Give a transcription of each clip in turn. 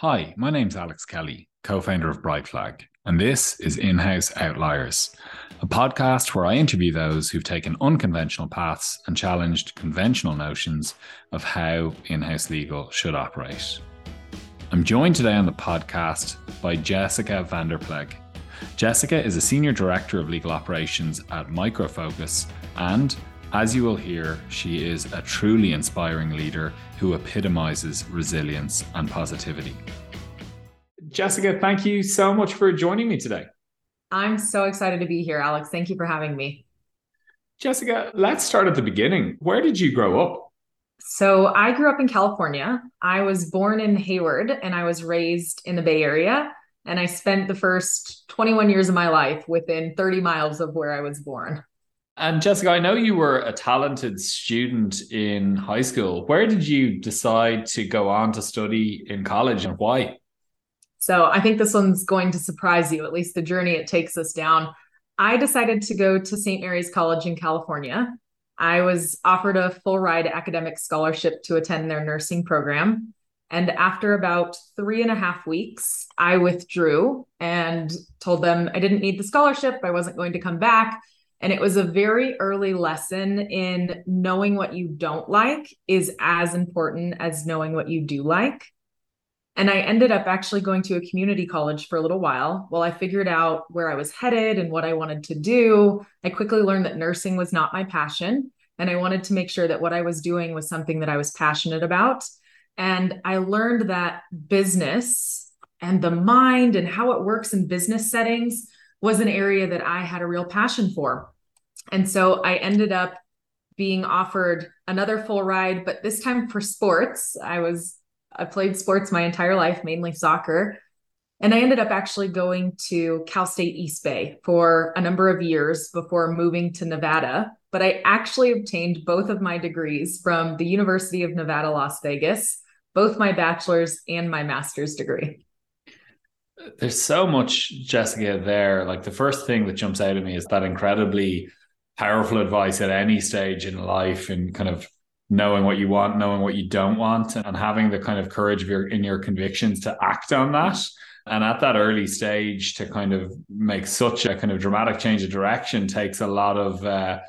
Hi, my name's Alex Kelly, co founder of Brightflag, and this is In House Outliers, a podcast where I interview those who've taken unconventional paths and challenged conventional notions of how in house legal should operate. I'm joined today on the podcast by Jessica Vanderpleg. Jessica is a senior director of legal operations at Micro Focus and as you will hear, she is a truly inspiring leader who epitomizes resilience and positivity. Jessica, thank you so much for joining me today. I'm so excited to be here, Alex. Thank you for having me. Jessica, let's start at the beginning. Where did you grow up? So, I grew up in California. I was born in Hayward and I was raised in the Bay Area. And I spent the first 21 years of my life within 30 miles of where I was born. And Jessica, I know you were a talented student in high school. Where did you decide to go on to study in college and why? So I think this one's going to surprise you, at least the journey it takes us down. I decided to go to St. Mary's College in California. I was offered a full ride academic scholarship to attend their nursing program. And after about three and a half weeks, I withdrew and told them I didn't need the scholarship. I wasn't going to come back. And it was a very early lesson in knowing what you don't like is as important as knowing what you do like. And I ended up actually going to a community college for a little while while I figured out where I was headed and what I wanted to do. I quickly learned that nursing was not my passion. And I wanted to make sure that what I was doing was something that I was passionate about. And I learned that business and the mind and how it works in business settings was an area that I had a real passion for. And so I ended up being offered another full ride, but this time for sports. I was, I played sports my entire life, mainly soccer. And I ended up actually going to Cal State East Bay for a number of years before moving to Nevada. But I actually obtained both of my degrees from the University of Nevada, Las Vegas, both my bachelor's and my master's degree there's so much Jessica there. Like the first thing that jumps out at me is that incredibly powerful advice at any stage in life and kind of knowing what you want, knowing what you don't want, and having the kind of courage of your in your convictions to act on that. And at that early stage, to kind of make such a kind of dramatic change of direction takes a lot of uh,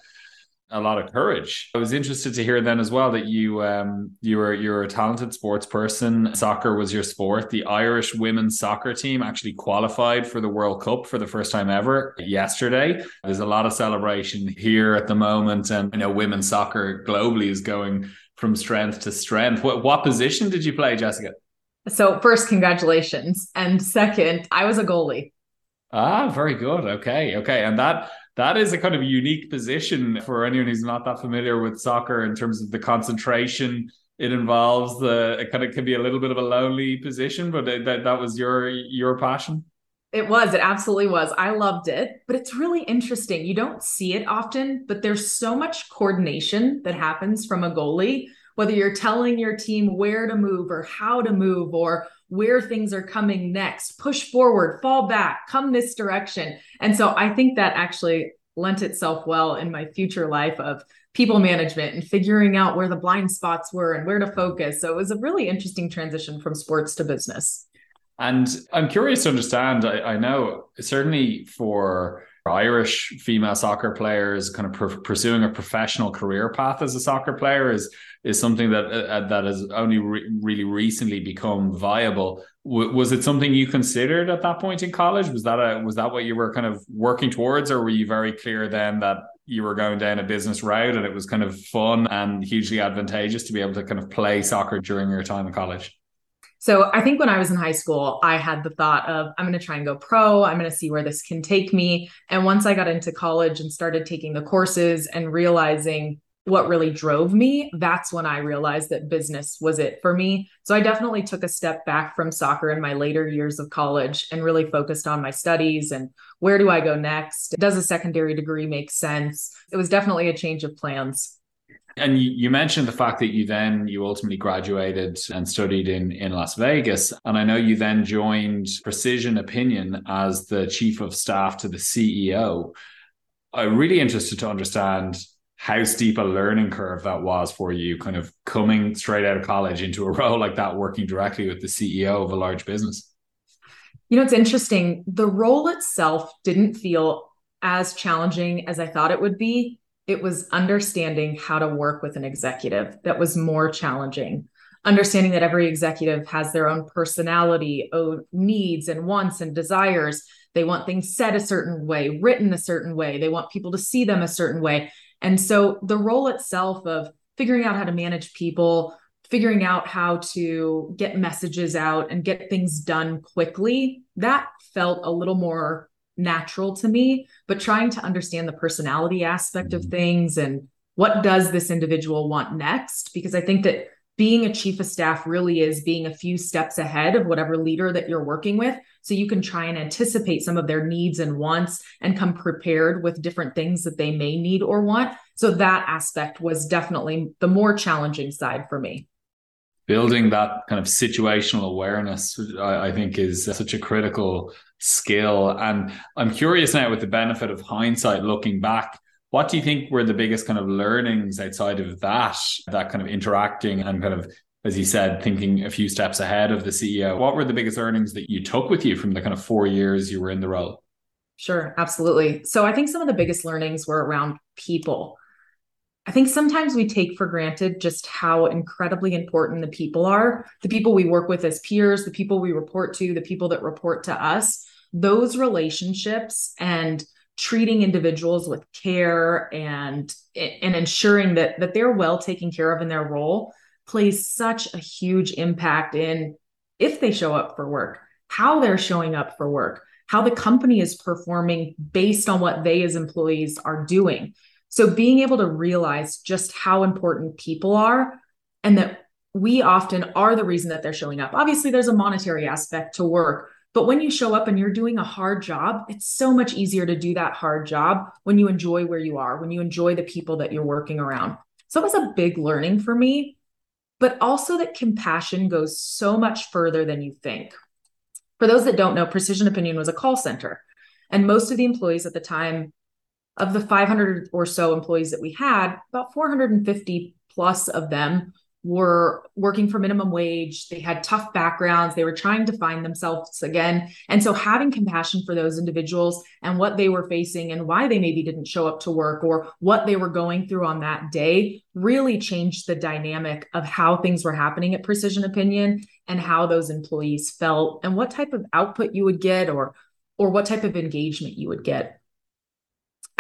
a lot of courage. I was interested to hear then as well that you um you were you're a talented sports person. Soccer was your sport. The Irish women's soccer team actually qualified for the World Cup for the first time ever yesterday. There's a lot of celebration here at the moment, and you know women's soccer globally is going from strength to strength. What what position did you play, Jessica? So first, congratulations, and second, I was a goalie. Ah, very good. Okay, okay, and that that is a kind of unique position for anyone who's not that familiar with soccer in terms of the concentration it involves. The it kind of can be a little bit of a lonely position, but that that was your your passion. It was. It absolutely was. I loved it. But it's really interesting. You don't see it often, but there's so much coordination that happens from a goalie, whether you're telling your team where to move or how to move or where things are coming next, push forward, fall back, come this direction. And so I think that actually lent itself well in my future life of people management and figuring out where the blind spots were and where to focus. So it was a really interesting transition from sports to business. And I'm curious to understand, I, I know certainly for Irish female soccer players kind of pr- pursuing a professional career path as a soccer player is is something that uh, uh, that has only re- really recently become viable. W- was it something you considered at that point in college? Was that a was that what you were kind of working towards, or were you very clear then that you were going down a business route and it was kind of fun and hugely advantageous to be able to kind of play soccer during your time in college? So I think when I was in high school, I had the thought of I'm going to try and go pro. I'm going to see where this can take me. And once I got into college and started taking the courses and realizing what really drove me, that's when I realized that business was it for me. So I definitely took a step back from soccer in my later years of college and really focused on my studies and where do I go next? Does a secondary degree make sense? It was definitely a change of plans. And you, mentioned the fact that you then you ultimately graduated and studied in in Las Vegas, and I know you then joined Precision Opinion as the chief of staff to the CEO. I'm really interested to understand how steep a learning curve that was for you, kind of coming straight out of college into a role like that, working directly with the CEO of a large business? You know, it's interesting. The role itself didn't feel as challenging as I thought it would be. It was understanding how to work with an executive that was more challenging. Understanding that every executive has their own personality, own needs and wants and desires. They want things said a certain way, written a certain way. They want people to see them a certain way. And so the role itself of figuring out how to manage people, figuring out how to get messages out and get things done quickly, that felt a little more natural to me. But trying to understand the personality aspect of mm-hmm. things and what does this individual want next? Because I think that being a chief of staff really is being a few steps ahead of whatever leader that you're working with. So you can try and anticipate some of their needs and wants and come prepared with different things that they may need or want. So that aspect was definitely the more challenging side for me. Building that kind of situational awareness, I, I think, is such a critical skill. And I'm curious now, with the benefit of hindsight, looking back, what do you think were the biggest kind of learnings outside of that, that kind of interacting and kind of, as you said, thinking a few steps ahead of the CEO? What were the biggest learnings that you took with you from the kind of four years you were in the role? Sure, absolutely. So I think some of the biggest learnings were around people. I think sometimes we take for granted just how incredibly important the people are the people we work with as peers, the people we report to, the people that report to us. Those relationships and treating individuals with care and and ensuring that that they're well taken care of in their role plays such a huge impact in if they show up for work how they're showing up for work how the company is performing based on what they as employees are doing so being able to realize just how important people are and that we often are the reason that they're showing up obviously there's a monetary aspect to work but when you show up and you're doing a hard job, it's so much easier to do that hard job when you enjoy where you are, when you enjoy the people that you're working around. So it was a big learning for me, but also that compassion goes so much further than you think. For those that don't know, Precision Opinion was a call center. And most of the employees at the time, of the 500 or so employees that we had, about 450 plus of them were working for minimum wage. They had tough backgrounds. They were trying to find themselves again. And so having compassion for those individuals and what they were facing and why they maybe didn't show up to work or what they were going through on that day really changed the dynamic of how things were happening at Precision Opinion and how those employees felt and what type of output you would get or or what type of engagement you would get.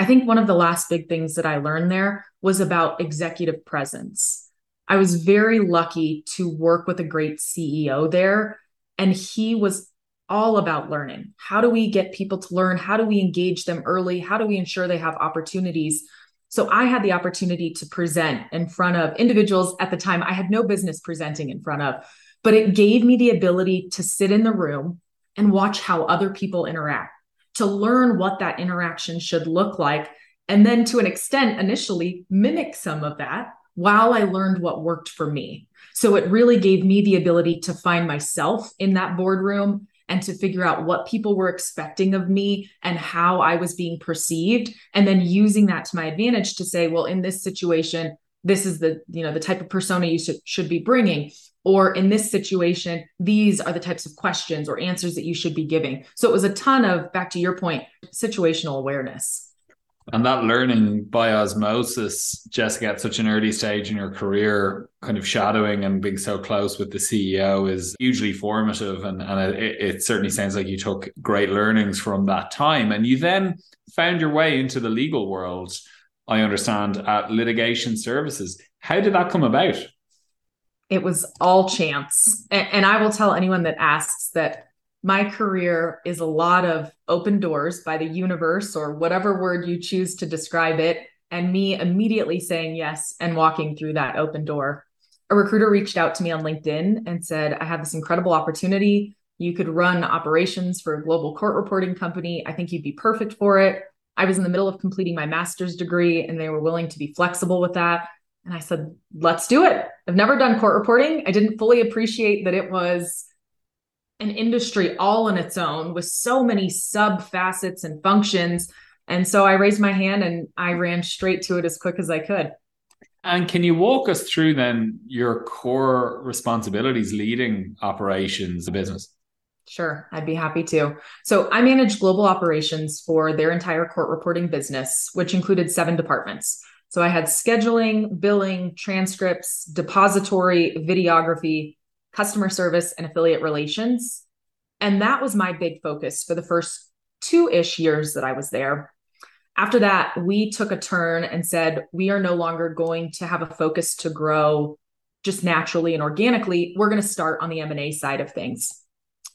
I think one of the last big things that I learned there was about executive presence I was very lucky to work with a great CEO there. And he was all about learning. How do we get people to learn? How do we engage them early? How do we ensure they have opportunities? So I had the opportunity to present in front of individuals at the time I had no business presenting in front of, but it gave me the ability to sit in the room and watch how other people interact, to learn what that interaction should look like. And then to an extent, initially mimic some of that while I learned what worked for me. So it really gave me the ability to find myself in that boardroom and to figure out what people were expecting of me and how I was being perceived and then using that to my advantage to say well in this situation this is the you know the type of persona you should, should be bringing or in this situation these are the types of questions or answers that you should be giving so it was a ton of back to your point situational awareness and that learning by osmosis, Jessica, at such an early stage in your career, kind of shadowing and being so close with the CEO is hugely formative. And, and it, it certainly sounds like you took great learnings from that time. And you then found your way into the legal world, I understand, at litigation services. How did that come about? It was all chance. And, and I will tell anyone that asks that my career is a lot of open doors by the universe or whatever word you choose to describe it, and me immediately saying yes and walking through that open door. A recruiter reached out to me on LinkedIn and said, I have this incredible opportunity. You could run operations for a global court reporting company. I think you'd be perfect for it. I was in the middle of completing my master's degree and they were willing to be flexible with that. And I said, let's do it. I've never done court reporting. I didn't fully appreciate that it was an industry all on its own with so many sub facets and functions. And so I raised my hand and I ran straight to it as quick as I could. And can you walk us through then your core responsibilities leading operations, the business? Sure, I'd be happy to. So, I manage global operations for their entire court reporting business, which included seven departments. So, I had scheduling, billing, transcripts, depository, videography, customer service, and affiliate relations. And that was my big focus for the first two ish years that I was there. After that, we took a turn and said, we are no longer going to have a focus to grow just naturally and organically. We're going to start on the M&A side of things.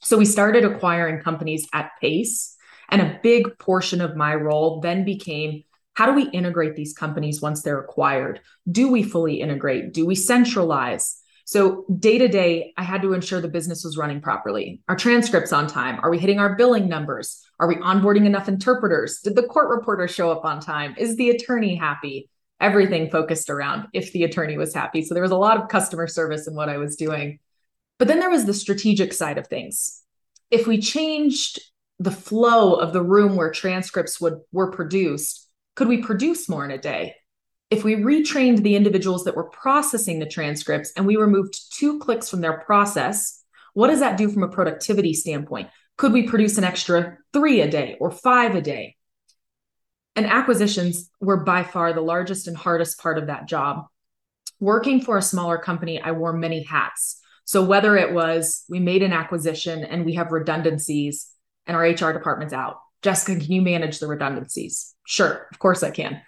So we started acquiring companies at pace. And a big portion of my role then became how do we integrate these companies once they're acquired? Do we fully integrate? Do we centralize? So day to day, I had to ensure the business was running properly. Are transcripts on time? Are we hitting our billing numbers? Are we onboarding enough interpreters? Did the court reporter show up on time? Is the attorney happy? Everything focused around if the attorney was happy. So there was a lot of customer service in what I was doing. But then there was the strategic side of things. If we changed the flow of the room where transcripts would were produced, could we produce more in a day? if we retrained the individuals that were processing the transcripts and we removed two clicks from their process, what does that do from a productivity standpoint? Could we produce an extra three a day or five a day? And acquisitions were by far the largest and hardest part of that job. Working for a smaller company, I wore many hats. So whether it was we made an acquisition and we have redundancies and our HR department's out, Jessica, can you manage the redundancies? Sure, of course I can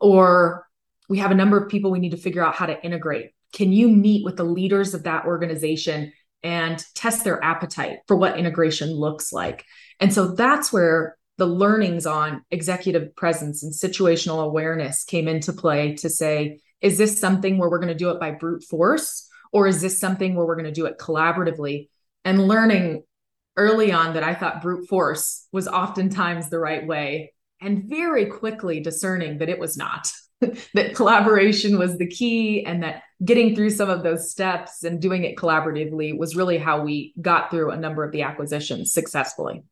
or we have a number of people we need to figure out how to integrate. Can you meet with the leaders of that organization and test their appetite for what integration looks like? And so that's where the learnings on executive presence and situational awareness came into play to say, is this something where we're going to do it by brute force? Or is this something where we're going to do it collaboratively? And learning early on that I thought brute force was oftentimes the right way and very quickly discerning that it was not, that collaboration was the key, and that getting through some of those steps and doing it collaboratively was really how we got through a number of the acquisitions successfully.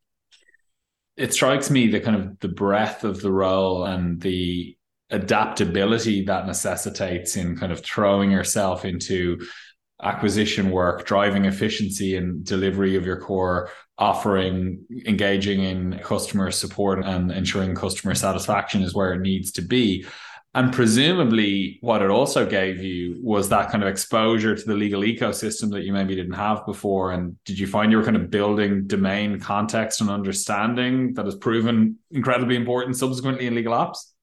It strikes me the kind of the breadth of the role and the adaptability that necessitates in kind of throwing yourself into acquisition work, driving efficiency and delivery of your core offering, engaging in customer support and ensuring customer satisfaction is where it needs to be. And presumably, what it also gave you was that kind of exposure to the legal ecosystem that you maybe didn't have before. And did you find you were kind of building domain context and understanding that has proven incredibly important subsequently in legal ops?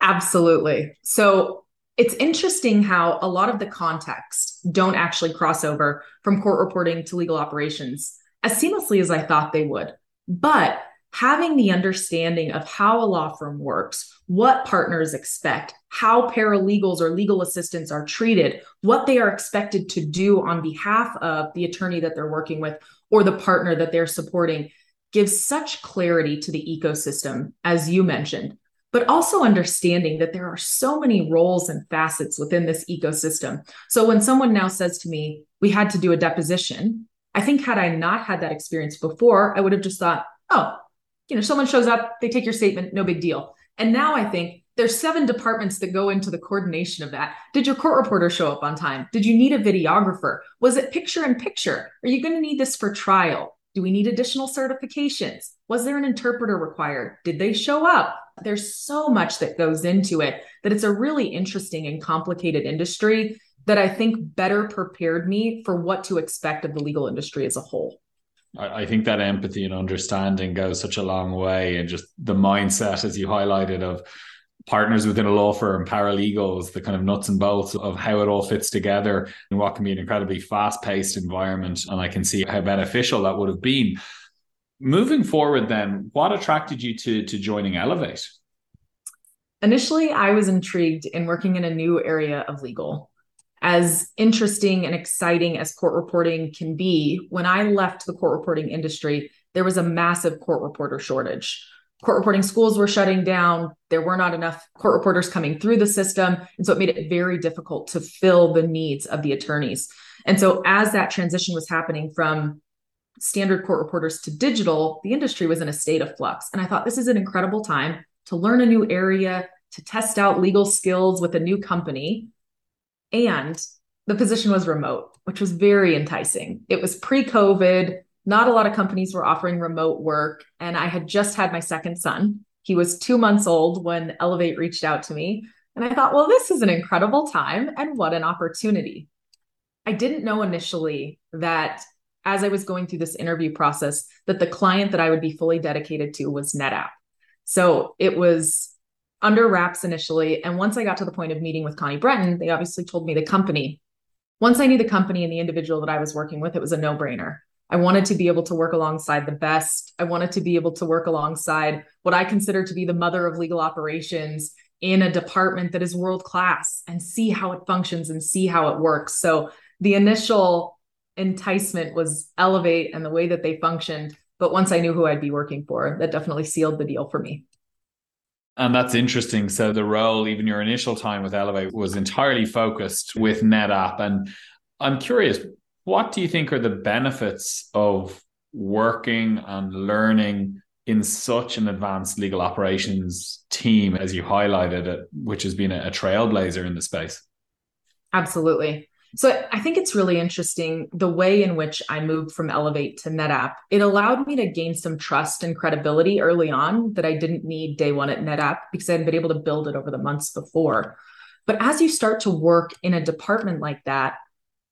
Absolutely. So it's interesting how a lot of the context don't actually cross over from court reporting to legal operations as seamlessly as I thought they would. But having the understanding of how a law firm works, what partners expect, how paralegals or legal assistants are treated, what they are expected to do on behalf of the attorney that they're working with or the partner that they're supporting gives such clarity to the ecosystem, as you mentioned, but also understanding that there are so many roles and facets within this ecosystem. So when someone now says to me, we had to do a deposition, I think had I not had that experience before, I would have just thought, oh, you know, someone shows up, they take your statement, no big deal. And now I think there's seven departments that go into the coordination of that. Did your court reporter show up on time? Did you need a videographer? Was it picture in picture? Are you going to need this for trial? Do we need additional certifications? Was there an interpreter required? Did they show up? There's so much that goes into it that it's a really interesting and complicated industry that I think better prepared me for what to expect of the legal industry as a whole. I think that empathy and understanding goes such a long way, and just the mindset, as you highlighted, of partners within a law firm, paralegals, the kind of nuts and bolts of how it all fits together and what can be an incredibly fast paced environment. And I can see how beneficial that would have been. Moving forward, then, what attracted you to, to joining Elevate? Initially, I was intrigued in working in a new area of legal as interesting and exciting as court reporting can be, when I left the court reporting industry, there was a massive court reporter shortage. Court reporting schools were shutting down. There were not enough court reporters coming through the system. And so it made it very difficult to fill the needs of the attorneys. And so, as that transition was happening from standard court reporters to digital, the industry was in a state of flux. And I thought this is an incredible time to learn a new area, to test out legal skills with a new company. And the position was remote, which was very enticing. It was pre COVID. Not a lot of companies were offering remote work. And I had just had my second son. He was two months old when Elevate reached out to me. And I thought, well, this is an incredible time and what an opportunity. I didn't know initially that as I was going through this interview process, that the client that I would be fully dedicated to was NetApp. So it was under wraps initially. And once I got to the point of meeting with Connie Brenton, they obviously told me the company. Once I knew the company and the individual that I was working with, it was a no brainer. I wanted to be able to work alongside the best. I wanted to be able to work alongside what I consider to be the mother of legal operations in a department that is world class and see how it functions and see how it works. So the initial enticement was Elevate and the way that they functioned. But once I knew who I'd be working for, that definitely sealed the deal for me. And that's interesting. So the role, even your initial time with Elevate, was entirely focused with NetApp. And I'm curious, what do you think are the benefits of working and learning in such an advanced legal operations team, as you highlighted it, which has been a, a trailblazer in the space? Absolutely. So I think it's really interesting the way in which I moved from Elevate to NetApp. It allowed me to gain some trust and credibility early on that I didn't need day one at NetApp because I had been able to build it over the months before. But as you start to work in a department like that,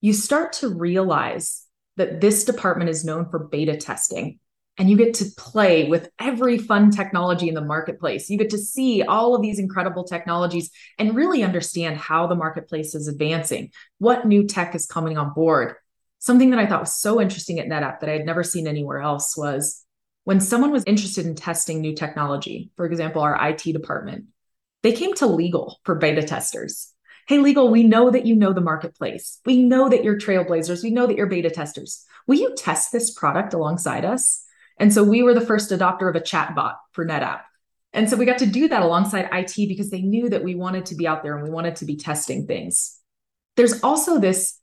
you start to realize that this department is known for beta testing and you get to play with every fun technology in the marketplace. You get to see all of these incredible technologies and really understand how the marketplace is advancing, what new tech is coming on board. Something that I thought was so interesting at NetApp that I had never seen anywhere else was when someone was interested in testing new technology, for example, our IT department, they came to legal for beta testers. Hey, legal, we know that you know the marketplace. We know that you're trailblazers. We know that you're beta testers. Will you test this product alongside us? And so we were the first adopter of a chat bot for NetApp. And so we got to do that alongside IT because they knew that we wanted to be out there and we wanted to be testing things. There's also this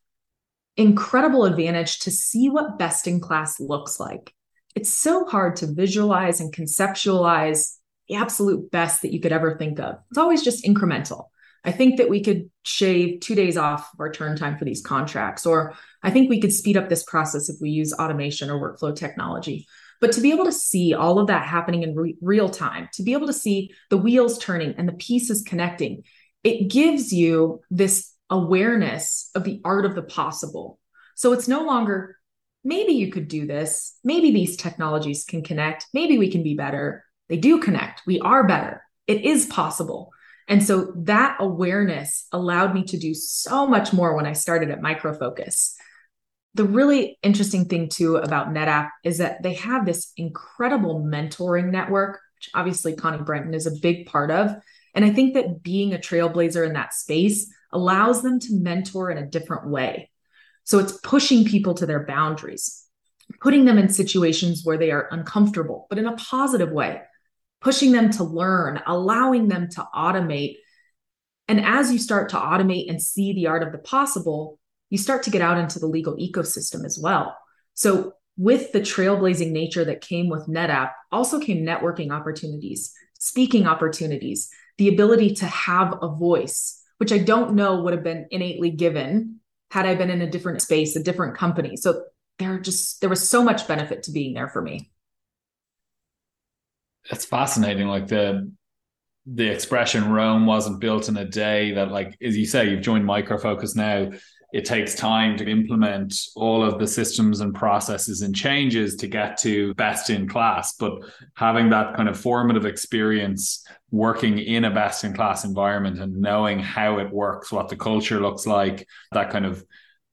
incredible advantage to see what best in class looks like. It's so hard to visualize and conceptualize the absolute best that you could ever think of. It's always just incremental. I think that we could shave two days off of our turn time for these contracts, or I think we could speed up this process if we use automation or workflow technology. But to be able to see all of that happening in re- real time, to be able to see the wheels turning and the pieces connecting, it gives you this awareness of the art of the possible. So it's no longer, maybe you could do this. Maybe these technologies can connect. Maybe we can be better. They do connect. We are better. It is possible. And so that awareness allowed me to do so much more when I started at Micro Focus the really interesting thing too about NetApp is that they have this incredible mentoring network, which obviously Connie Brenton is a big part of. And I think that being a trailblazer in that space allows them to mentor in a different way. So it's pushing people to their boundaries, putting them in situations where they are uncomfortable, but in a positive way, pushing them to learn, allowing them to automate. And as you start to automate and see the art of the possible, you start to get out into the legal ecosystem as well. So, with the trailblazing nature that came with NetApp, also came networking opportunities, speaking opportunities, the ability to have a voice, which I don't know would have been innately given had I been in a different space, a different company. So, there just there was so much benefit to being there for me. It's fascinating, like the the expression Rome wasn't built in a day. That, like as you say, you've joined Micro Focus now it takes time to implement all of the systems and processes and changes to get to best in class. But having that kind of formative experience working in a best in class environment and knowing how it works, what the culture looks like, that kind of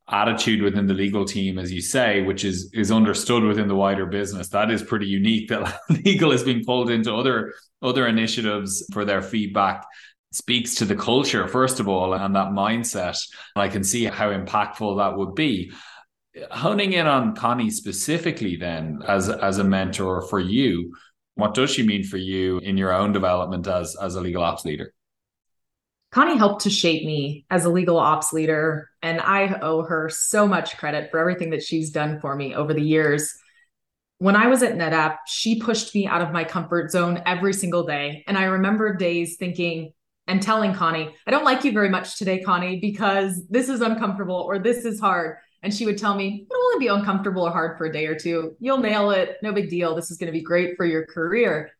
attitude within the legal team, as you say, which is is understood within the wider business. That is pretty unique that legal is being pulled into other other initiatives for their feedback speaks to the culture, first of all, and that mindset. And I can see how impactful that would be. Honing in on Connie specifically, then, as, as a mentor for you, what does she mean for you in your own development as, as a legal ops leader? Connie helped to shape me as a legal ops leader, and I owe her so much credit for everything that she's done for me over the years. when I was at NetApp, she pushed me out of my comfort zone every single day. And I remember days thinking and telling Connie, I don't like you very much today, Connie, because this is uncomfortable or this is hard. And she would tell me, it'll only be uncomfortable or hard for a day or two. You'll nail it. No big deal. This is going to be great for your career.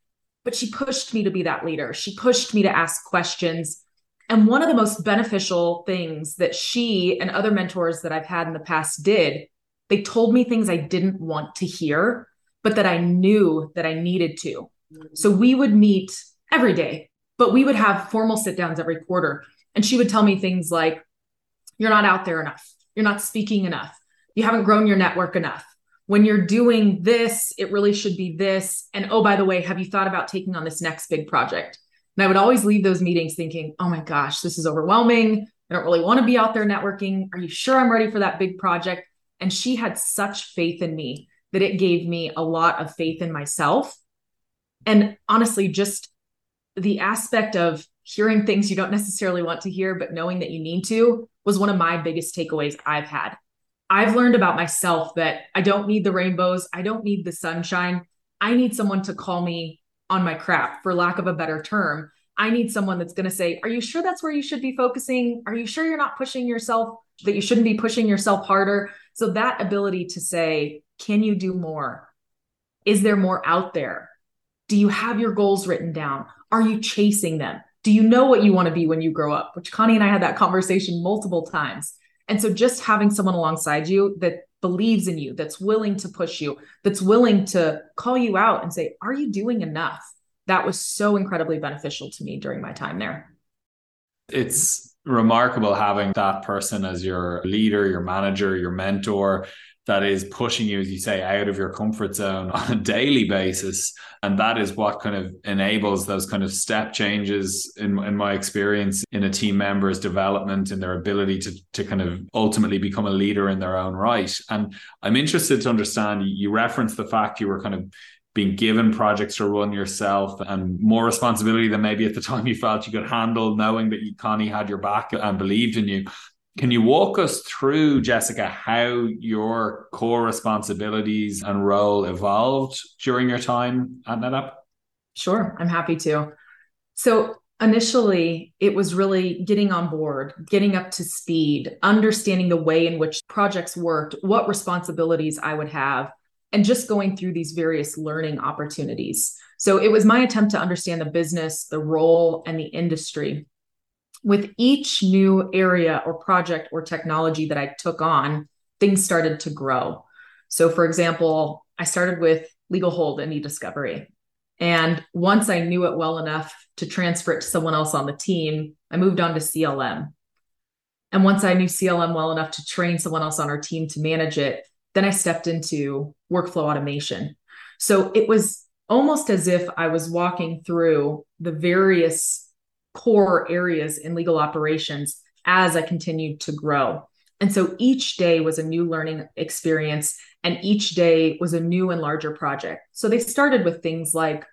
But she pushed me to be that leader. She pushed me to ask questions. And one of the most beneficial things that she and other mentors that I've had in the past did, they told me things I didn't want to hear, but that I knew that I needed to. Mm-hmm. So we would meet every day, but we would have formal sit downs every quarter. And she would tell me things like, You're not out there enough. You're not speaking enough. You haven't grown your network enough. When you're doing this, it really should be this. And oh, by the way, have you thought about taking on this next big project? And I would always leave those meetings thinking, oh my gosh, this is overwhelming. I don't really want to be out there networking. Are you sure I'm ready for that big project? And she had such faith in me that it gave me a lot of faith in myself. And honestly, just the aspect of hearing things you don't necessarily want to hear, but knowing that you need to was one of my biggest takeaways I've had. I've learned about myself that I don't need the rainbows, I don't need the sunshine. I need someone to call me on my crap, for lack of a better term. I need someone that's going to say, Are you sure that's where you should be focusing? Are you sure you're not pushing yourself, that you shouldn't be pushing yourself harder? So, that ability to say, Can you do more? Is there more out there? Do you have your goals written down? Are you chasing them? Do you know what you want to be when you grow up? Which Connie and I had that conversation multiple times. And so, just having someone alongside you that believes in you, that's willing to push you, that's willing to call you out and say, Are you doing enough? That was so incredibly beneficial to me during my time there. It's remarkable having that person as your leader, your manager, your mentor that is pushing you, as you say, out of your comfort zone on a daily basis. And that is what kind of enables those kind of step changes in, in my experience in a team member's development and their ability to, to kind of ultimately become a leader in their own right. And I'm interested to understand you referenced the fact you were kind of being given projects to run yourself and more responsibility than maybe at the time you felt you could handle, knowing that you, Connie had your back and believed in you. Can you walk us through, Jessica, how your core responsibilities and role evolved during your time at NetApp? Sure, I'm happy to. So, initially, it was really getting on board, getting up to speed, understanding the way in which projects worked, what responsibilities I would have, and just going through these various learning opportunities. So, it was my attempt to understand the business, the role, and the industry with each new area or project or technology that I took on, things started to grow. So, for example, I started with legal hold and e-discovery. And once I knew it well enough to transfer it to someone else on the team, I moved on to CLM. And once I knew CLM well enough to train someone else on our team to manage it, then I stepped into workflow automation. So it was almost as if I was walking through the various core areas in legal operations as I continued to grow. And so each day was a new learning experience, and each day was a new and larger project. So they started with things like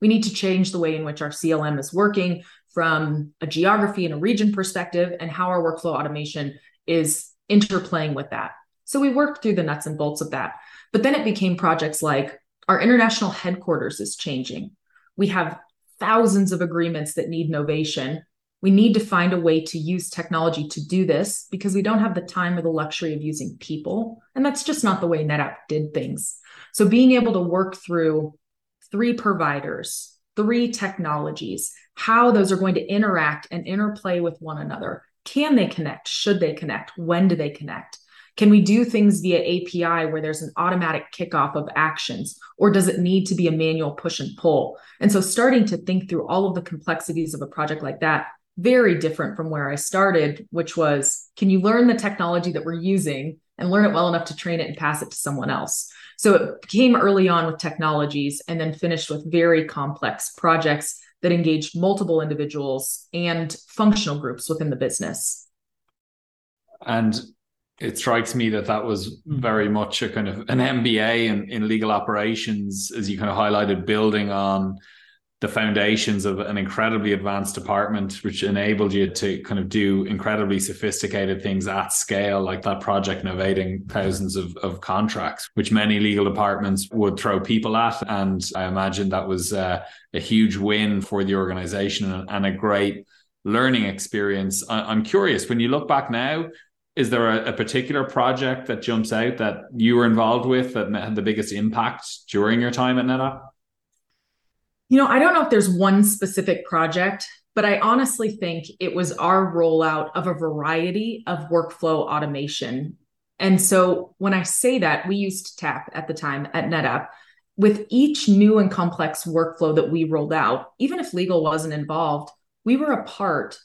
we need to change the way in which our CLM is working from a geography and a region perspective, and how our workflow automation is interplaying with that. So we worked through the nuts and bolts of that. But then it became projects like our international headquarters is changing. We have thousands of agreements that need novation. We need to find a way to use technology to do this because we don't have the time or the luxury of using people. And that's just not the way NetApp did things. So being able to work through three providers, three technologies, how those are going to interact and interplay with one another. Can they connect? Should they connect? When do they connect? Can we do things via API where there's an automatic kickoff of actions, or does it need to be a manual push and pull? And so, starting to think through all of the complexities of a project like that, very different from where I started, which was can you learn the technology that we're using and learn it well enough to train it and pass it to someone else? So, it came early on with technologies and then finished with very complex projects that engaged multiple individuals and functional groups within the business. And it strikes me that that was very much a kind of an MBA in, in legal operations, as you kind of highlighted, building on the foundations of an incredibly advanced department, which enabled you to kind of do incredibly sophisticated things at scale, like that project novating thousands of, of contracts, which many legal departments would throw people at. And I imagine that was uh, a huge win for the organization and, and a great learning experience. I, am curious, when you look back now, is there a, a, particular project that jumps out that you were involved with that had the biggest impact during your time at NetApp? You know, I don't know if there's one specific project, but I honestly think it was our rollout of a variety of workflow automation. And so when I say that, we used TAP at the time at NetApp. With each new and complex workflow that we rolled out, even if legal wasn't involved, we were a part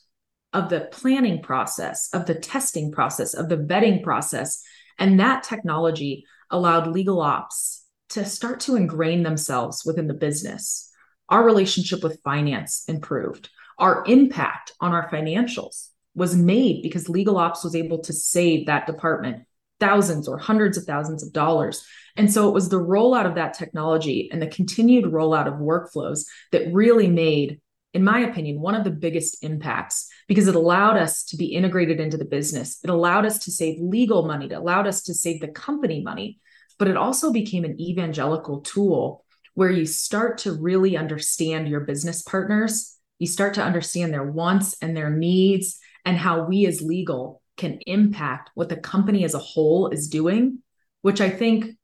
of the planning process, of the testing process, of the vetting process. And that technology allowed legal ops to start to ingrain themselves within the business our relationship with finance improved. Our impact on our financials was made because legal ops was able to save that department thousands or hundreds of thousands of dollars. And so it was the rollout of that technology and the continued rollout of workflows that really made, in my opinion, one of the biggest impacts because it allowed us to be integrated into the business. It allowed us to save legal money, it allowed us to save the company money, but it also became an evangelical tool where you start to really understand your business partners. You start to understand their wants and their needs and how we as legal can impact what the company as a whole is doing, which I think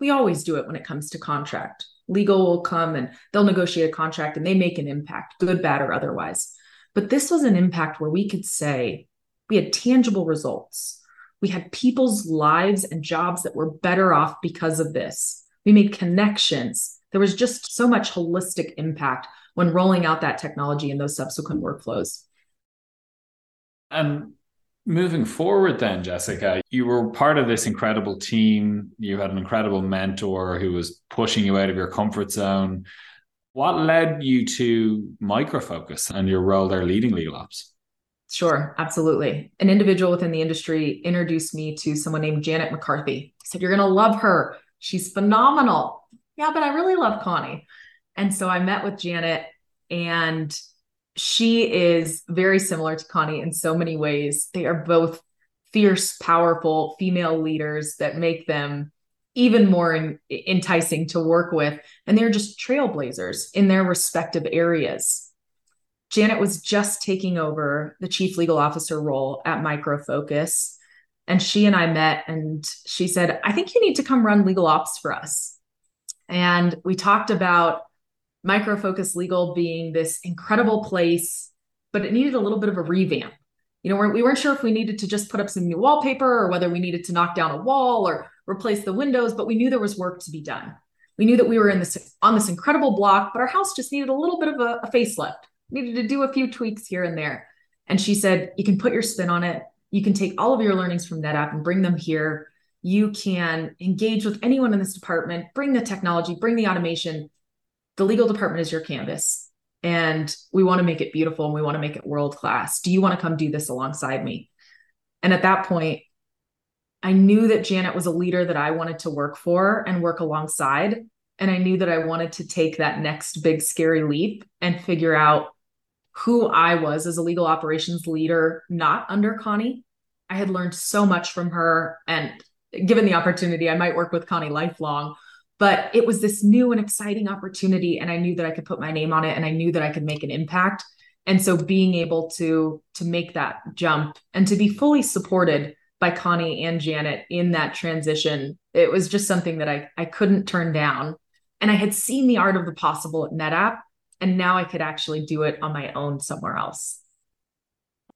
we always do it when it comes to contract. Legal will come and they'll negotiate a contract and they make an impact, good, bad, or otherwise. But this was an impact where we could say we had tangible results. We had people's lives and jobs that were better off because of this. We made connections there was just so much holistic impact when rolling out that technology and those subsequent workflows. And moving forward, then, Jessica, you were part of this incredible team. You had an incredible mentor who was pushing you out of your comfort zone. What led you to Micro Focus and your role there leading legal ops? Sure, absolutely. An individual within the industry introduced me to someone named Janet McCarthy. He said, You're going to love her. She's phenomenal yeah, but I really love Connie. And so I met with Janet, and she is very similar to Connie in so many ways. They are both fierce, powerful female leaders that make them even more in, enticing to work with. And they're just trailblazers in their respective areas. Janet was just taking over the chief legal officer role at Micro Focus. And she and I met, and she said, I think you need to come run legal ops for us. And we talked about Micro Focus Legal being this incredible place, but it needed a little bit of a revamp. You know, we weren't sure if we needed to just put up some new wallpaper or whether we needed to knock down a wall or replace the windows, but we knew there was work to be done. We knew that we were in this on this incredible block, but our house just needed a little bit of a, a facelift. Needed to do a few tweaks here and there. And she said, "You can put your spin on it. You can take all of your learnings from NetApp and bring them here you can engage with anyone in this department, bring the technology, bring the automation. The legal department is your canvas. And we want to make it beautiful and we want to make it world class. Do you want to come do this alongside me? And at that point, I knew that Janet was a leader that I wanted to work for and work alongside. And I knew that I wanted to take that next big scary leap and figure out who I was as a legal operations leader, not under Connie. I had learned so much from her and given the opportunity, I might work with Connie lifelong. But it was this new and exciting opportunity, and I knew that I could put my name on it, and I knew that I could make an impact. And so, being able to to make that jump and to be fully supported by Connie and Janet in that transition, it was just something that I I couldn't turn down. And I had seen the art of the possible at NetApp, and now I could actually do it on my own somewhere else.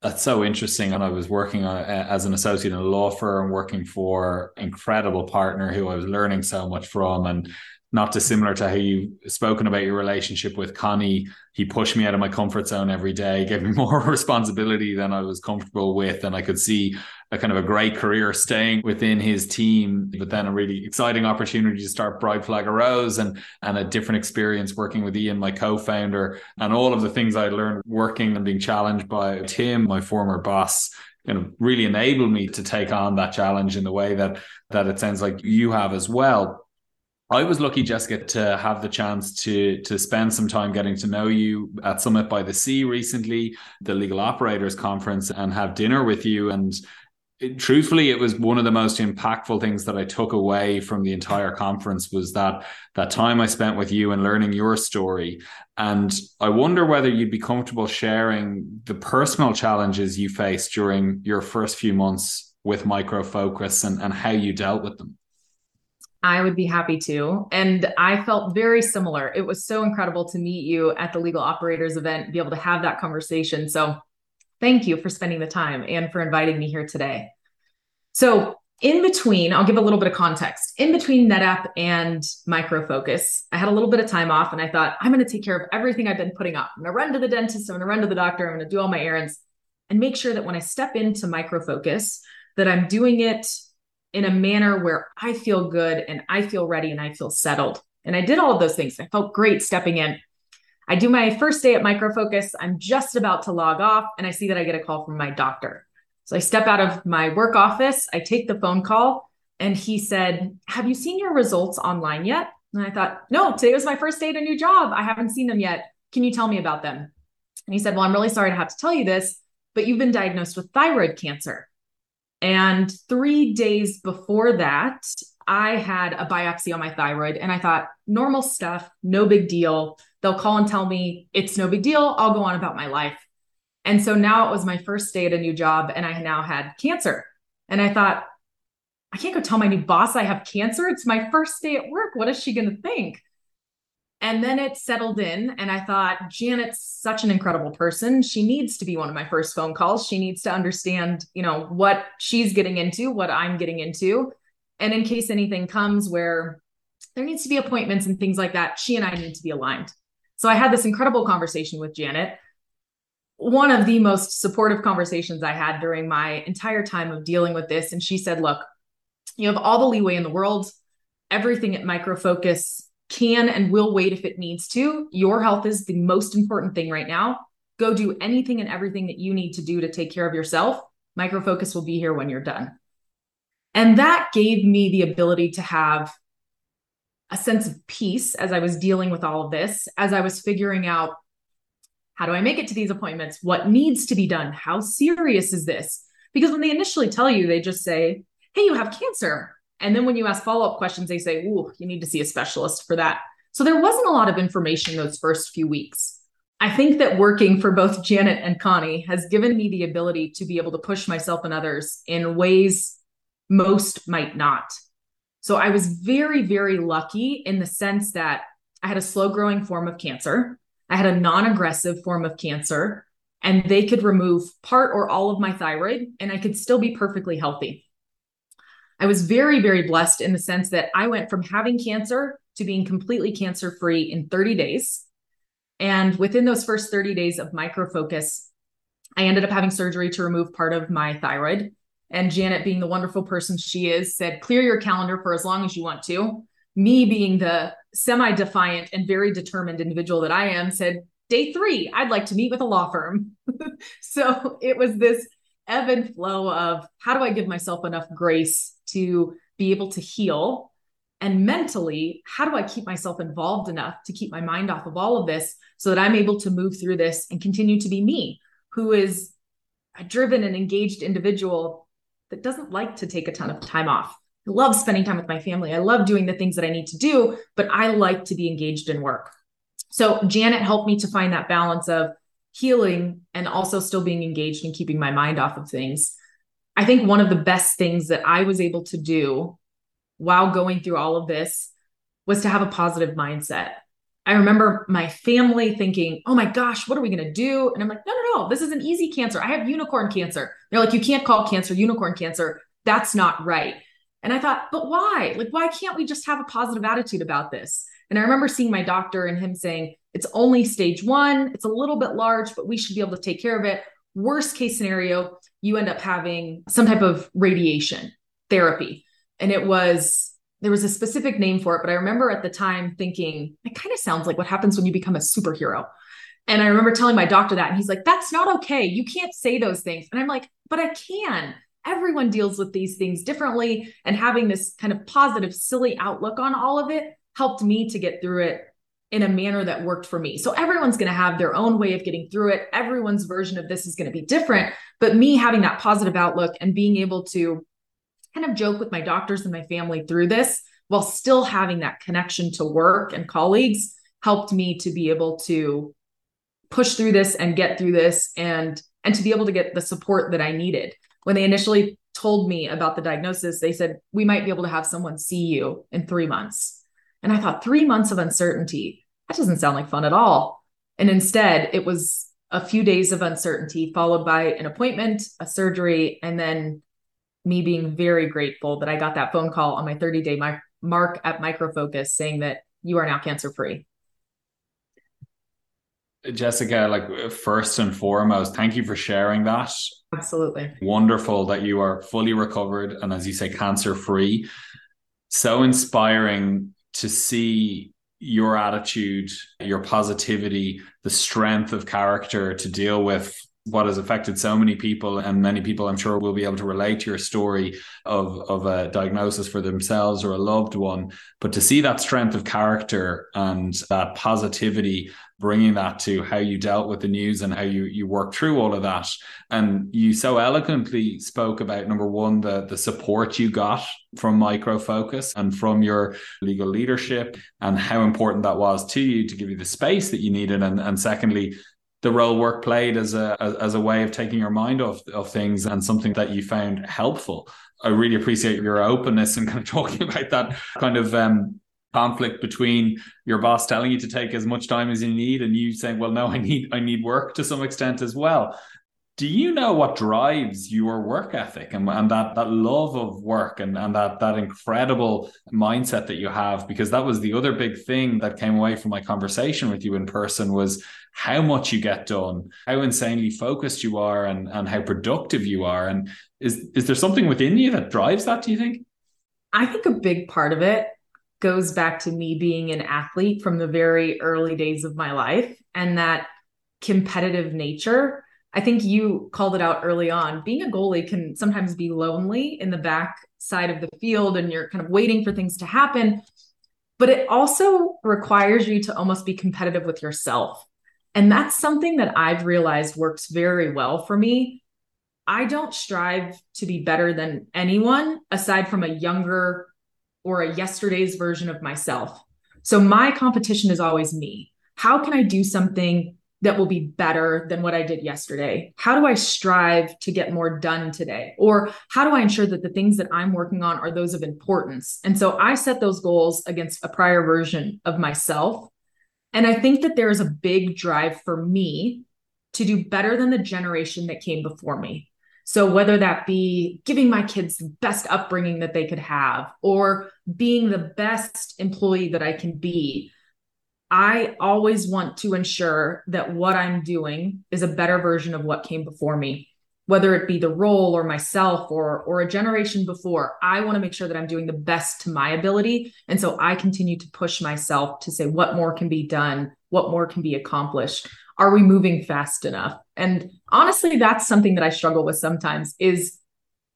That's so interesting. And I was working on, as an associate in a law firm, working for incredible partner who I was learning so much from. And not dissimilar to how you've spoken about your relationship with Connie. He pushed me out of my comfort zone every day, gave me more responsibility than I was comfortable with. And I could see a kind of a great career staying within his team, but then a really exciting opportunity to start Brightflag Arose and, and a different experience working with Ian, my co-founder, and all of the things I learned working and being challenged by Tim, my former boss you know really enabled me to take on that challenge in the way that that it sounds like you have as well I was lucky, Jessica, to have the chance to to spend some time getting to know you at Summit by the Sea recently, the Legal Operators Conference, and have dinner with you. And it, truthfully, it was one of the most impactful things that I took away from the entire conference was that that time I spent with you and learning your story. And I wonder whether you'd be comfortable sharing the personal challenges you faced during your first few months with Micro Focus and, and how you dealt with them. I would be happy to. And I felt very similar. It was so incredible to meet you at the Legal Operators event, be able to have that conversation. So thank you for spending the time and for inviting me here today. So, in between, I'll give a little bit of context. In between NetApp and Micro Focus, I had a little bit of time off and I thought, I'm going to take care of everything I've been putting off. I'm going to run to the dentist, I'm going to run to the doctor, I'm going to do all my errands and make sure that when I step into Micro Focus, that I'm doing it in a manner where I feel good and I feel ready and I feel settled. And I did all of those things. I felt great stepping in. I do my first day at Micro Focus. I'm just about to log off and I see that I get a call from my doctor. So I step out of my work office, I take the phone call, and he said, Have you seen your results online yet? And I thought, No, today was my first day at a new job. I haven't seen them yet. Can you tell me about them? And he said, Well, I'm really sorry to have to tell you this, but you've been diagnosed with thyroid cancer. And three days before that, I had a biopsy on my thyroid and I thought, normal stuff, no big deal. They'll call and tell me it's no big deal. I'll go on about my life. And so now it was my first day at a new job and I now had cancer. And I thought, I can't go tell my new boss I have cancer. It's my first day at work. What is she going to think? And then it settled in, and I thought, Janet's such an incredible person. She needs to be one of my first phone calls. She needs to understand, you know, what she's getting into, what I'm getting into. And in case anything comes where there needs to be appointments and things like that, she and I need to be aligned. So I had this incredible conversation with Janet. One of the most supportive conversations I had during my entire time of dealing with this. And she said, Look, you have all the leeway in the world. Everything at Micro Focus can and will wait if it needs to. Your health is the most important thing right now. Go do anything and everything that you need to do to take care of yourself. Micro Focus will be here when you're done. And that gave me the ability to have a sense of peace as I was dealing with all of this, as I was figuring out how do I make it to these appointments? What needs to be done? How serious is this? Because when they initially tell you, they just say, hey, you have cancer. And then when you ask follow up questions, they say, Ooh, you need to see a specialist for that. So there wasn't a lot of information those first few weeks. I think that working for both Janet and Connie has given me the ability to be able to push myself and others in ways most might not. So I was very, very lucky in the sense that I had a slow growing form of cancer. I had a non aggressive form of cancer, and they could remove part or all of my thyroid, and I could still be perfectly healthy. I was very, very blessed in the sense that I went from having cancer to being completely cancer free in 30 days. And within those first 30 days of micro focus, I ended up having surgery to remove part of my thyroid. And Janet, being the wonderful person she is, said, clear your calendar for as long as you want to. Me, being the semi defiant and very determined individual that I am, said, day three, I'd like to meet with a law firm. so it was this ebb and flow of how do I give myself enough grace to be able to heal? And mentally, how do I keep myself involved enough to keep my mind off of all of this so that I'm able to move through this and continue to be me, who is a driven and engaged individual that doesn't like to take a ton of time off? I love spending time with my family. I love doing the things that I need to do, but I like to be engaged in work. So Janet helped me to find that balance of healing and also still being engaged and keeping my mind off of things. I think one of the best things that I was able to do while going through all of this was to have a positive mindset. I remember my family thinking, oh my gosh, what are we going to do? And I'm like, no, no, no, this is an easy cancer. I have unicorn cancer. They're like, you can't call cancer unicorn cancer. That's not right. And I thought, but why? Like, why can't we just have a positive attitude about this? And I remember seeing my doctor and him saying, it's only stage one. It's a little bit large, but we should be able to take care of it. Worst case scenario, you end up having some type of radiation therapy. And it was, there was a specific name for it, but I remember at the time thinking, it kind of sounds like what happens when you become a superhero. And I remember telling my doctor that, and he's like, that's not okay. You can't say those things. And I'm like, but I can. Everyone deals with these things differently. And having this kind of positive, silly outlook on all of it helped me to get through it in a manner that worked for me. So everyone's going to have their own way of getting through it. Everyone's version of this is going to be different. But me having that positive outlook and being able to kind of joke with my doctors and my family through this while still having that connection to work and colleagues helped me to be able to push through this and get through this and and to be able to get the support that I needed. When they initially told me about the diagnosis, they said, We might be able to have someone see you in three months. And I thought, three months of uncertainty, that doesn't sound like fun at all. And instead, it was a few days of uncertainty, followed by an appointment, a surgery, and then me being very grateful that I got that phone call on my 30 day mark at Micro Focus saying that you are now cancer free. Jessica, like first and foremost, thank you for sharing that. Absolutely. Wonderful that you are fully recovered and, as you say, cancer free. So inspiring to see your attitude, your positivity, the strength of character to deal with what has affected so many people and many people i'm sure will be able to relate to your story of of a diagnosis for themselves or a loved one. But to see that strength of character and that positivity bringing that to how you dealt with the news and how you you worked through all of that and you so eloquently spoke about number one the the support you got from micro focus and from your legal leadership and how important that was to you to give you the space that you needed and and secondly the role work played as a as a way of taking your mind off of things and something that you found helpful. I really appreciate your openness and kind of talking about that kind of um, conflict between your boss telling you to take as much time as you need and you saying, "Well, no, I need I need work to some extent as well." Do you know what drives your work ethic and, and that that love of work and, and that that incredible mindset that you have? Because that was the other big thing that came away from my conversation with you in person was how much you get done, how insanely focused you are, and and how productive you are. And is is there something within you that drives that? Do you think? I think a big part of it goes back to me being an athlete from the very early days of my life, and that competitive nature. I think you called it out early on. Being a goalie can sometimes be lonely in the back side of the field, and you're kind of waiting for things to happen. But it also requires you to almost be competitive with yourself and that's something that I've realized works very well for me. I don't strive to be better than anyone aside from a younger or a yesterday's version of myself. So my competition is always me. How can I do something that will be better than what I did yesterday? How do I strive to get more done today? Or how do I ensure that the things that I'm working on are those of importance? And so I set those goals against a prior version of myself and I think that there is a big drive for me to do better than the generation that came before me. So, whether that be giving my kids the best upbringing that they could have or being the best employee that I can be, I always want to ensure that what I'm doing is a better version of what came before me. Whether it be the role or myself or or a generation before i want to make sure that i'm doing the best to my ability. And so i continue to push myself to say what more can be done? What more can be accomplished? Are we moving fast enough? And honestly that's something that i struggle with sometimes is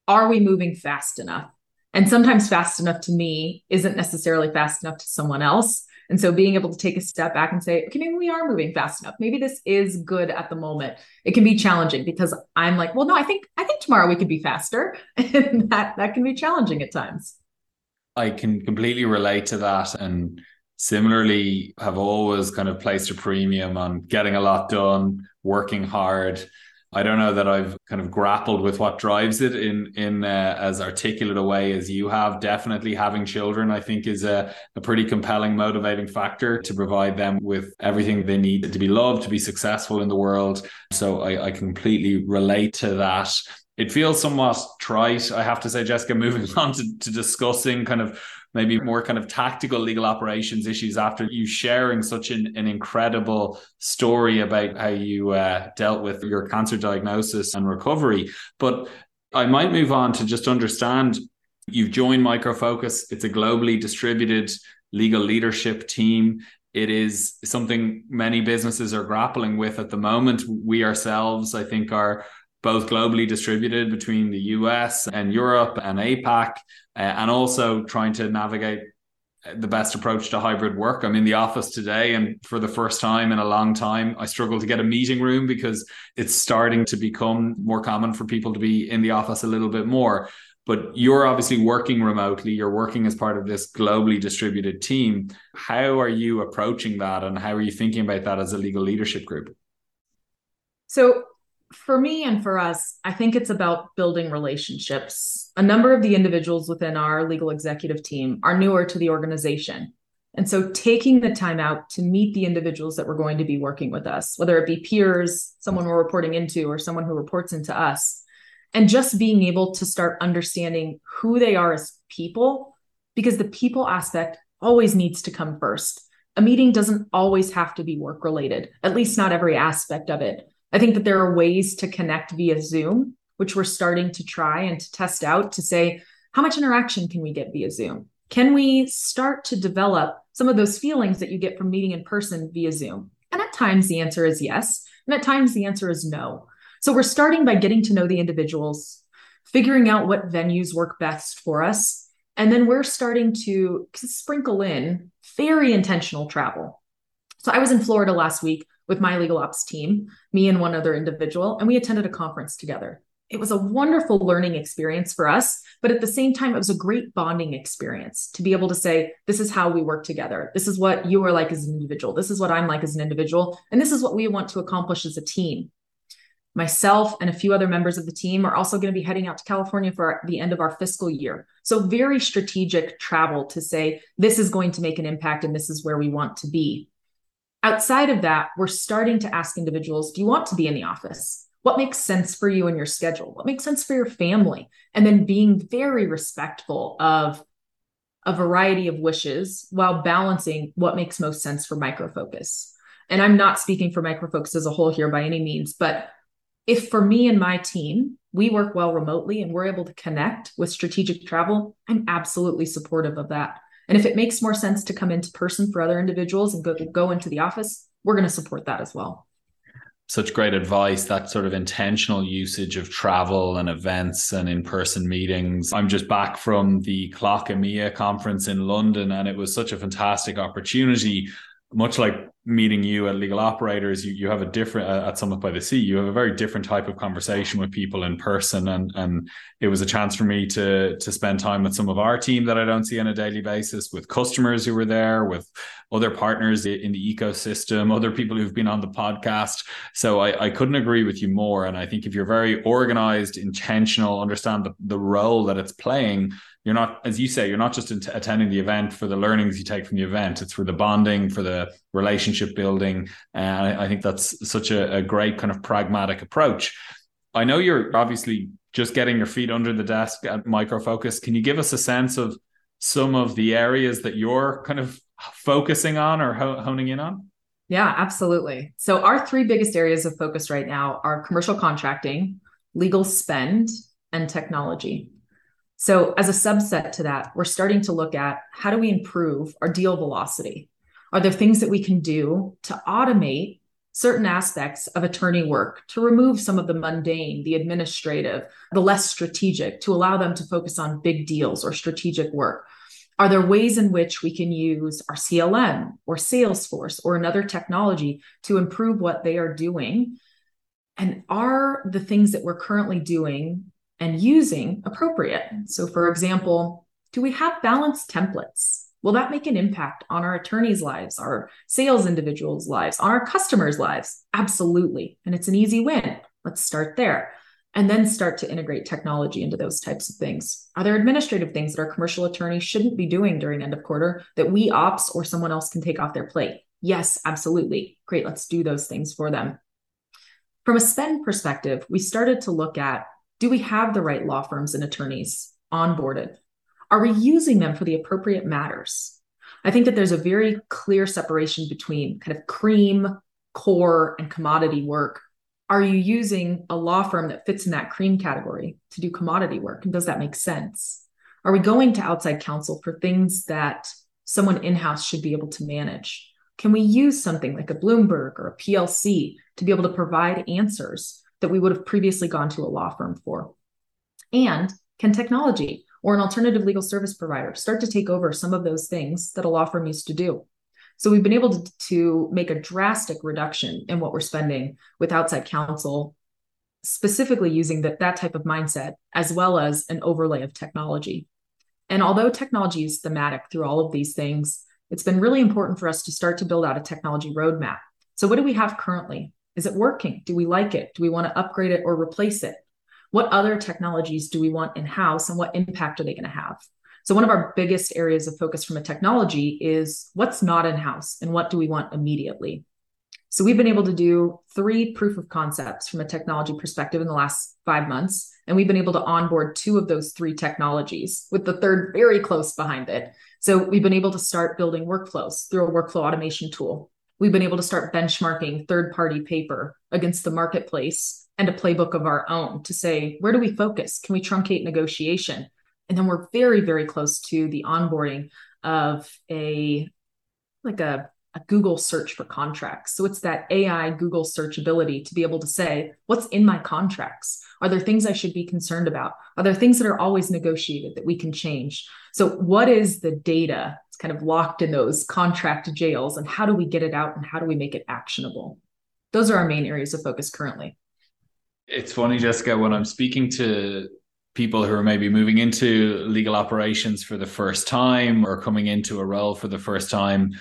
are we moving fast enough and sometimes fast enough to me isn't necessarily fast enough to someone else and so being able to take a step back and say, okay, maybe we are moving fast enough. Maybe this is good at the moment. It can be challenging because I'm like, well, no, I think I think tomorrow we could be faster. And that that can be challenging at times. I can completely relate to that. And similarly have always kind of placed a premium on getting a lot done, working hard, I don't know that I've kind of grappled with what drives it in in uh, as articulate a way as you have. Definitely having children, I think, is a, a pretty compelling motivating factor to provide them with everything they need to be loved, to be successful in the world. So I, I completely relate to that. It feels somewhat trite, I have to say, Jessica, moving on to, to discussing kind of maybe more kind of tactical legal operations issues after you sharing such an, an incredible story about how you uh, dealt with your cancer diagnosis and recovery. But I might move on to just understand you've joined Micro Focus, it's a globally distributed legal leadership team. It is something many businesses are grappling with at the moment. We ourselves, I think, are both globally distributed between the US and Europe and APAC, uh, and also trying to navigate the best approach to hybrid work. I'm in the office today, and for the first time in a long time, I struggle to get a meeting room because it's starting to become more common for people to be in the office a little bit more. But you're obviously working remotely, you're working as part of this globally distributed team. How are you approaching that, and how are you thinking about that as a legal leadership group? So, for me and for us, I think it's about building relationships. A number of the individuals within our legal executive team are newer to the organization. And so taking the time out to meet the individuals that we're going to be working with us, whether it be peers, someone we're reporting into, or someone who reports into us, and just being able to start understanding who they are as people, because the people aspect always needs to come first. A meeting doesn't always have to be work related, at least not every aspect of it. I think that there are ways to connect via Zoom, which we're starting to try and to test out to say, how much interaction can we get via Zoom? Can we start to develop some of those feelings that you get from meeting in person via Zoom? And at times the answer is yes. And at times the answer is no. So we're starting by getting to know the individuals, figuring out what venues work best for us. And then we're starting to sprinkle in very intentional travel. So I was in Florida last week with my legal ops team, me and one other individual, and we attended a conference together. It was a wonderful learning experience for us, but at the same time, it was a great bonding experience to be able to say, This is how we work together. This is what you are like as an individual. This is what I'm like as an individual. And this is what we want to accomplish as a team. Myself and a few other members of the team are also going to be heading out to California for the end of our fiscal year. So, very strategic travel to say, This is going to make an impact and this is where we want to be. Outside of that, we're starting to ask individuals do you want to be in the office? What makes sense for you and your schedule? What makes sense for your family? And then being very respectful of a variety of wishes while balancing what makes most sense for Micro Focus. And I'm not speaking for Micro Focus as a whole here by any means, but if for me and my team, we work well remotely and we're able to connect with strategic travel, I'm absolutely supportive of that. And if it makes more sense to come into person for other individuals and go, go into the office, we're going to support that as well. Such great advice, that sort of intentional usage of travel and events and in person meetings. I'm just back from the CLOC EMEA conference in London, and it was such a fantastic opportunity much like meeting you at legal operators you, you have a different uh, at summit by the sea you have a very different type of conversation with people in person. And and it was a chance for me to to spend time with some of our team that i don't see on a daily basis with customers who were there with other partners in the ecosystem other people who've been on the podcast. So i, I couldn't agree with you more. And i think if you're very organized intentional understand the, the role that it's playing you're not, as you say, you're not just attending the event for the learnings you take from the event. It's for the bonding, for the relationship building. And I, I think that's such a, a great kind of pragmatic approach. I know you're obviously just getting your feet under the desk at Micro Focus. Can you give us a sense of some of the areas that you're kind of focusing on or honing in on? Yeah, absolutely. So, our three biggest areas of focus right now are commercial contracting, legal spend, and technology. So, as a subset to that, we're starting to look at how do we improve our deal velocity? Are there things that we can do to automate certain aspects of attorney work to remove some of the mundane, the administrative, the less strategic, to allow them to focus on big deals or strategic work? Are there ways in which we can use our CLM or Salesforce or another technology to improve what they are doing? And are the things that we're currently doing and using appropriate. So, for example, do we have balanced templates? Will that make an impact on our attorneys' lives, our sales individuals' lives, on our customers' lives? Absolutely. And it's an easy win. Let's start there and then start to integrate technology into those types of things. Are there administrative things that our commercial attorneys shouldn't be doing during end of quarter that we ops or someone else can take off their plate? Yes, absolutely. Great. Let's do those things for them. From a spend perspective, we started to look at do we have the right law firms and attorneys onboarded? Are we using them for the appropriate matters? I think that there's a very clear separation between kind of cream, core, and commodity work. Are you using a law firm that fits in that cream category to do commodity work? And does that make sense? Are we going to outside counsel for things that someone in house should be able to manage? Can we use something like a Bloomberg or a PLC to be able to provide answers that we would have previously gone to a law firm for? And can technology or an alternative legal service provider start to take over some of those things that a law firm used to do. So we've been able to, to make a drastic reduction in what we're spending with outside counsel, specifically using that, that type of mindset, as well as an overlay of technology. And although technology is thematic through all of these things, it's been really important for us to start to build out a technology roadmap. So, what do we have currently? Is it working? Do we like it? Do we want to upgrade it or replace it? What other technologies do we want in house and what impact are they going to have? So, one of our biggest areas of focus from a technology is what's not in house and what do we want immediately. So, we've been able to do three proof of concepts from a technology perspective in the last five months. And we've been able to onboard two of those three technologies, with the third very close behind it. So, we've been able to start building workflows through a workflow automation tool. We've been able to start benchmarking third party paper against the marketplace and a playbook of our own to say, where do we focus? Can we truncate negotiation? And then we're very, very close to the onboarding of a like a, a Google search for contracts. So it's that AI Google search ability to be able to say, what's in my contracts? Are there things I should be concerned about? Are there things that are always negotiated that we can change? So, what is the data? It's kind of locked in those contract jails, and how do we get it out and how do we make it actionable? Those are our main areas of focus currently. It's funny, Jessica, when I'm speaking to people who are maybe moving into legal operations for the first time or coming into a role for the first time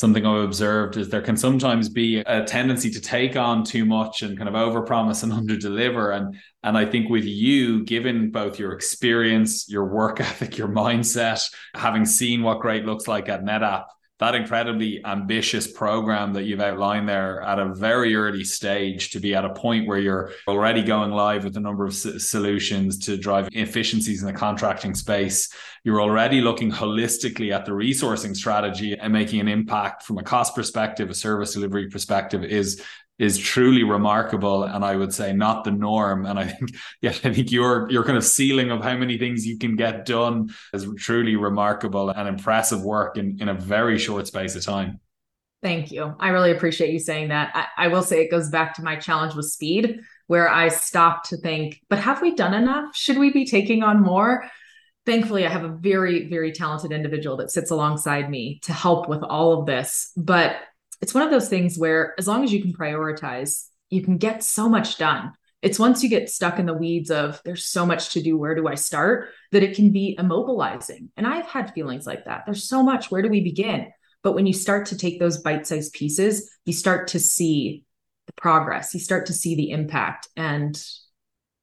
something I've observed is there can sometimes be a tendency to take on too much and kind of overpromise and underdeliver. And and I think with you, given both your experience, your work ethic, your mindset, having seen what great looks like at NetApp, that incredibly ambitious program that you've outlined there at a very early stage to be at a point where you're already going live with a number of s- solutions to drive efficiencies in the contracting space. You're already looking holistically at the resourcing strategy and making an impact from a cost perspective, a service delivery perspective is is truly remarkable and I would say not the norm. And I think, yeah, I think your your kind of ceiling of how many things you can get done is truly remarkable and impressive work in, in a very short space of time. Thank you. I really appreciate you saying that. I, I will say it goes back to my challenge with speed, where I stopped to think, but have we done enough? Should we be taking on more? Thankfully, I have a very, very talented individual that sits alongside me to help with all of this. But it's one of those things where as long as you can prioritize, you can get so much done. It's once you get stuck in the weeds of there's so much to do, where do I start? That it can be immobilizing. And I've had feelings like that. There's so much, where do we begin? But when you start to take those bite sized pieces, you start to see the progress, you start to see the impact, and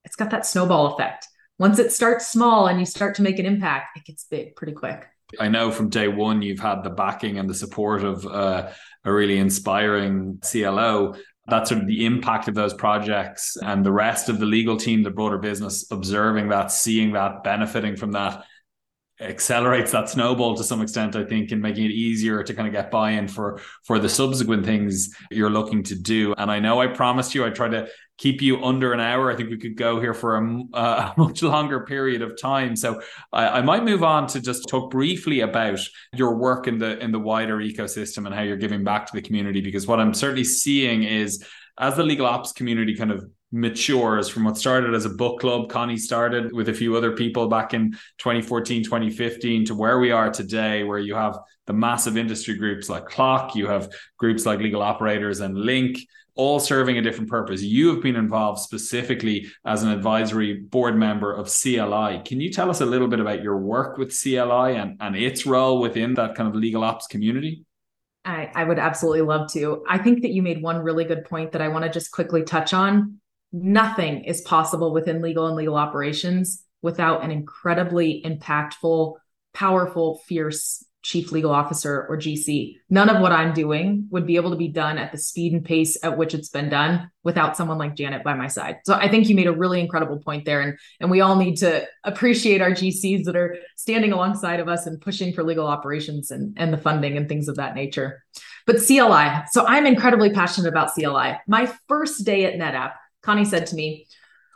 it's got that snowball effect. Once it starts small and you start to make an impact, it gets big pretty quick. I know from day one you've had the backing and the support of uh, a really inspiring CLO. That's sort of the impact of those projects and the rest of the legal team, the broader business, observing that, seeing that, benefiting from that accelerates that snowball to some extent i think in making it easier to kind of get buy-in for for the subsequent things you're looking to do. And i know i promised you i'd try to keep you under an hour. I think we could go here for a, uh, a much longer period of time. So I, I, might move on to just talk briefly about your work in the in the wider ecosystem and how you're giving back to the community because what i'm certainly seeing is as the legal ops community kind of matures from what started as a book club. Connie started with a few other people back in 2014, 2015 to where we are today, where you have the massive industry groups like CLOC, you have groups like Legal Operators and Link, all serving a different purpose. You have been involved specifically as an advisory board member of CLI. Can you tell us a little bit about your work with CLI and, and its role within that kind of legal ops community? I, I would absolutely love to. I think that you made one really good point that I want to just quickly touch on nothing is possible within legal and legal operations without an incredibly impactful, powerful, fierce chief legal officer or GC. None of what I'm doing would be able to be done at the speed and pace at which it's been done without someone like Janet by my side. So I think you made a really incredible point there and and we all need to appreciate our GCs that are standing alongside of us and pushing for legal operations and and the funding and things of that nature. But CLI. So I'm incredibly passionate about CLI. My first day at NetApp Connie said to me,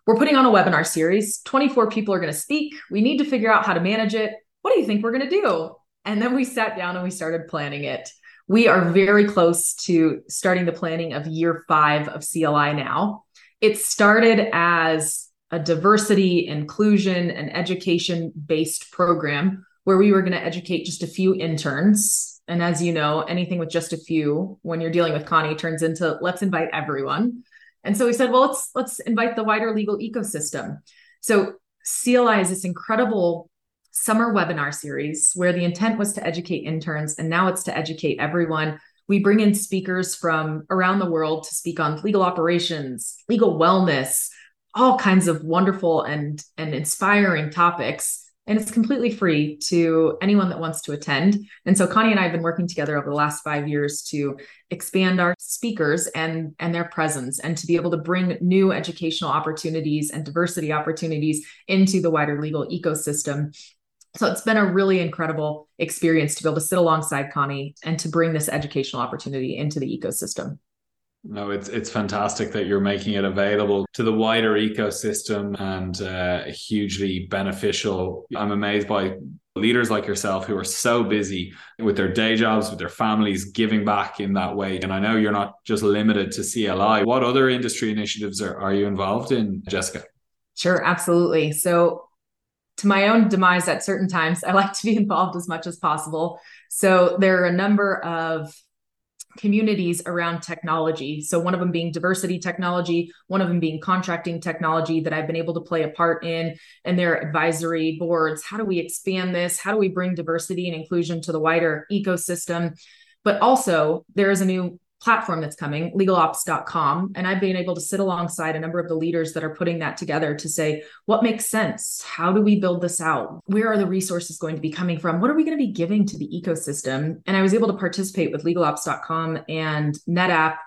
We're putting on a webinar series. 24 people are going to speak. We need to figure out how to manage it. What do you think we're going to do? And then we sat down and we started planning it. We are very close to starting the planning of year five of CLI now. It started as a diversity, inclusion, and education based program where we were going to educate just a few interns. And as you know, anything with just a few, when you're dealing with Connie, turns into let's invite everyone. And so we said, well, let's let's invite the wider legal ecosystem. So CLI is this incredible summer webinar series where the intent was to educate interns, and now it's to educate everyone. We bring in speakers from around the world to speak on legal operations, legal wellness, all kinds of wonderful and, and inspiring topics and it's completely free to anyone that wants to attend. And so Connie and I have been working together over the last five years to expand our speakers and and their presence and to be able to bring new educational opportunities and diversity opportunities into the wider legal ecosystem. So it's been a really incredible experience to be able to sit alongside Connie and to bring this educational opportunity into the ecosystem. No, it's it's fantastic that you're making it available to the wider ecosystem and uh, hugely beneficial. I'm amazed by leaders like yourself who are so busy with their day jobs, with their families, giving back in that way. And I know you're not just limited to CLI. What other industry initiatives are, are you involved in, Jessica? Sure, absolutely. So to my own demise at certain times, I like to be involved as much as possible. So there are a number of communities around technology. So, one of them being diversity technology, one of them being contracting technology that I've been able to play a part in, and their advisory boards. How do we expand this? How do we bring diversity and inclusion to the wider ecosystem? But also, there is a new platform that's coming, legalops.com. And I've been able to sit alongside a number of the leaders that are putting that together to say, what makes sense? How do we build this out? Where are the resources going to be coming from? What are we going to be giving to the ecosystem? And I was able to participate with legalops.com and NetApp,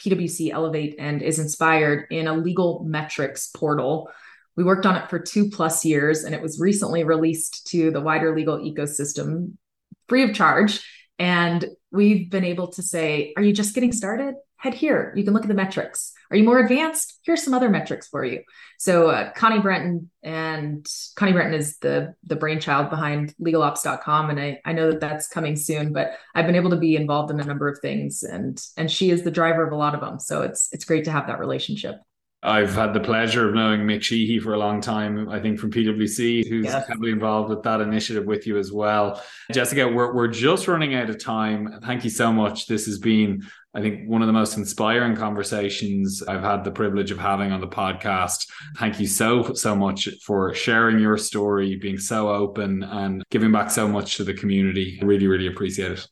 PwC Elevate, and is inspired in a legal metrics portal. We worked on it for two plus years, and it was recently released to the wider legal ecosystem free of charge and we've been able to say, are you just getting started? Head here. You can look at the metrics. Are you more advanced? Here's some other metrics for you. So uh, Connie Brenton and Connie Brenton is the the brainchild behind legalops.com. And I, I know that that's coming soon, but I've been able to be involved in a number of things and and she is the driver of a lot of them. So it's it's great to have that relationship. I've had the pleasure of knowing Mick Sheehy for a long time, I think from PwC, who's yes. heavily involved with that initiative with you as well. Jessica, we're, we're just running out of time. Thank you so much. This has been, I think, one of the most inspiring conversations I've had the privilege of having on the podcast. Thank you so, so much for sharing your story, being so open, and giving back so much to the community. I really, really appreciate it.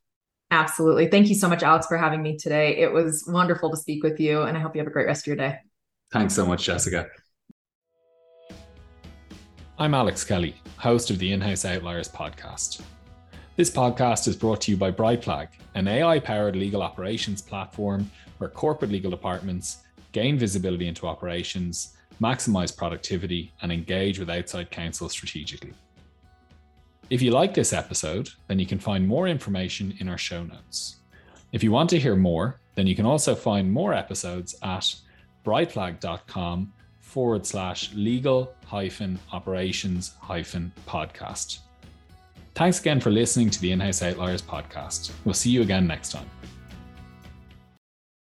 Absolutely. Thank you so much, Alex, for having me today. It was wonderful to speak with you, and I hope you have a great rest of your day. Thanks so much, Jessica. I'm Alex Kelly, host of the In House Outliers podcast. This podcast is brought to you by Brightflag, an AI powered legal operations platform where corporate legal departments gain visibility into operations, maximize productivity, and engage with outside counsel strategically. If you like this episode, then you can find more information in our show notes. If you want to hear more, then you can also find more episodes at brightflag.com forward slash legal hyphen operations hyphen podcast. Thanks again for listening to the In House Outliers podcast. We'll see you again next time.